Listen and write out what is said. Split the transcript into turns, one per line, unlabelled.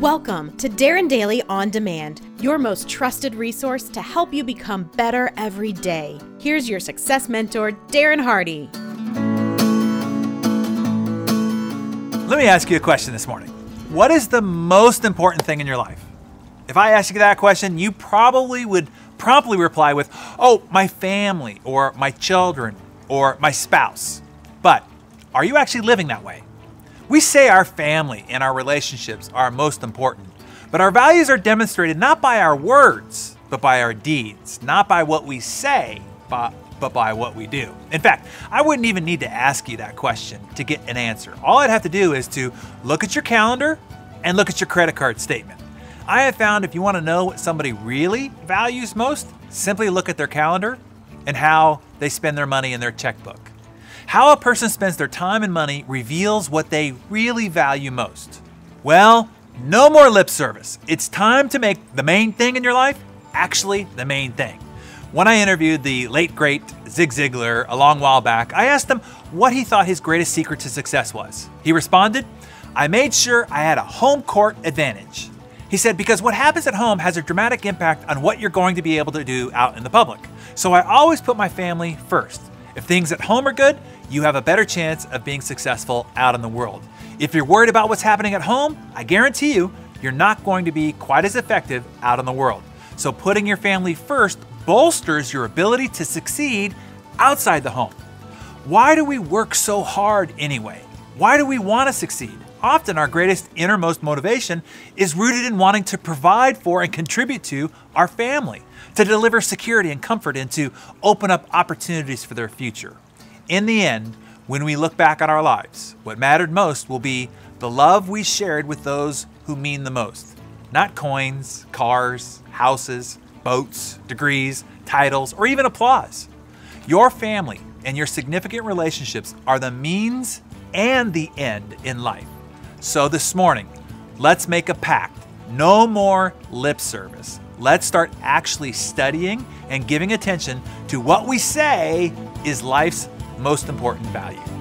Welcome to Darren Daily On Demand, your most trusted resource to help you become better every day. Here's your success mentor, Darren Hardy.
Let me ask you a question this morning. What is the most important thing in your life? If I ask you that question, you probably would promptly reply with, Oh, my family, or my children, or my spouse. But are you actually living that way? We say our family and our relationships are most important, but our values are demonstrated not by our words, but by our deeds, not by what we say, but, but by what we do. In fact, I wouldn't even need to ask you that question to get an answer. All I'd have to do is to look at your calendar and look at your credit card statement. I have found if you want to know what somebody really values most, simply look at their calendar and how they spend their money in their checkbook. How a person spends their time and money reveals what they really value most. Well, no more lip service. It's time to make the main thing in your life actually the main thing. When I interviewed the late great Zig Ziglar a long while back, I asked him what he thought his greatest secret to success was. He responded, I made sure I had a home court advantage. He said, because what happens at home has a dramatic impact on what you're going to be able to do out in the public. So I always put my family first. If things at home are good, you have a better chance of being successful out in the world. If you're worried about what's happening at home, I guarantee you, you're not going to be quite as effective out in the world. So putting your family first bolsters your ability to succeed outside the home. Why do we work so hard anyway? Why do we want to succeed? Often, our greatest innermost motivation is rooted in wanting to provide for and contribute to our family, to deliver security and comfort, and to open up opportunities for their future. In the end, when we look back on our lives, what mattered most will be the love we shared with those who mean the most. Not coins, cars, houses, boats, degrees, titles, or even applause. Your family and your significant relationships are the means and the end in life. So this morning, let's make a pact. No more lip service. Let's start actually studying and giving attention to what we say is life's most important value.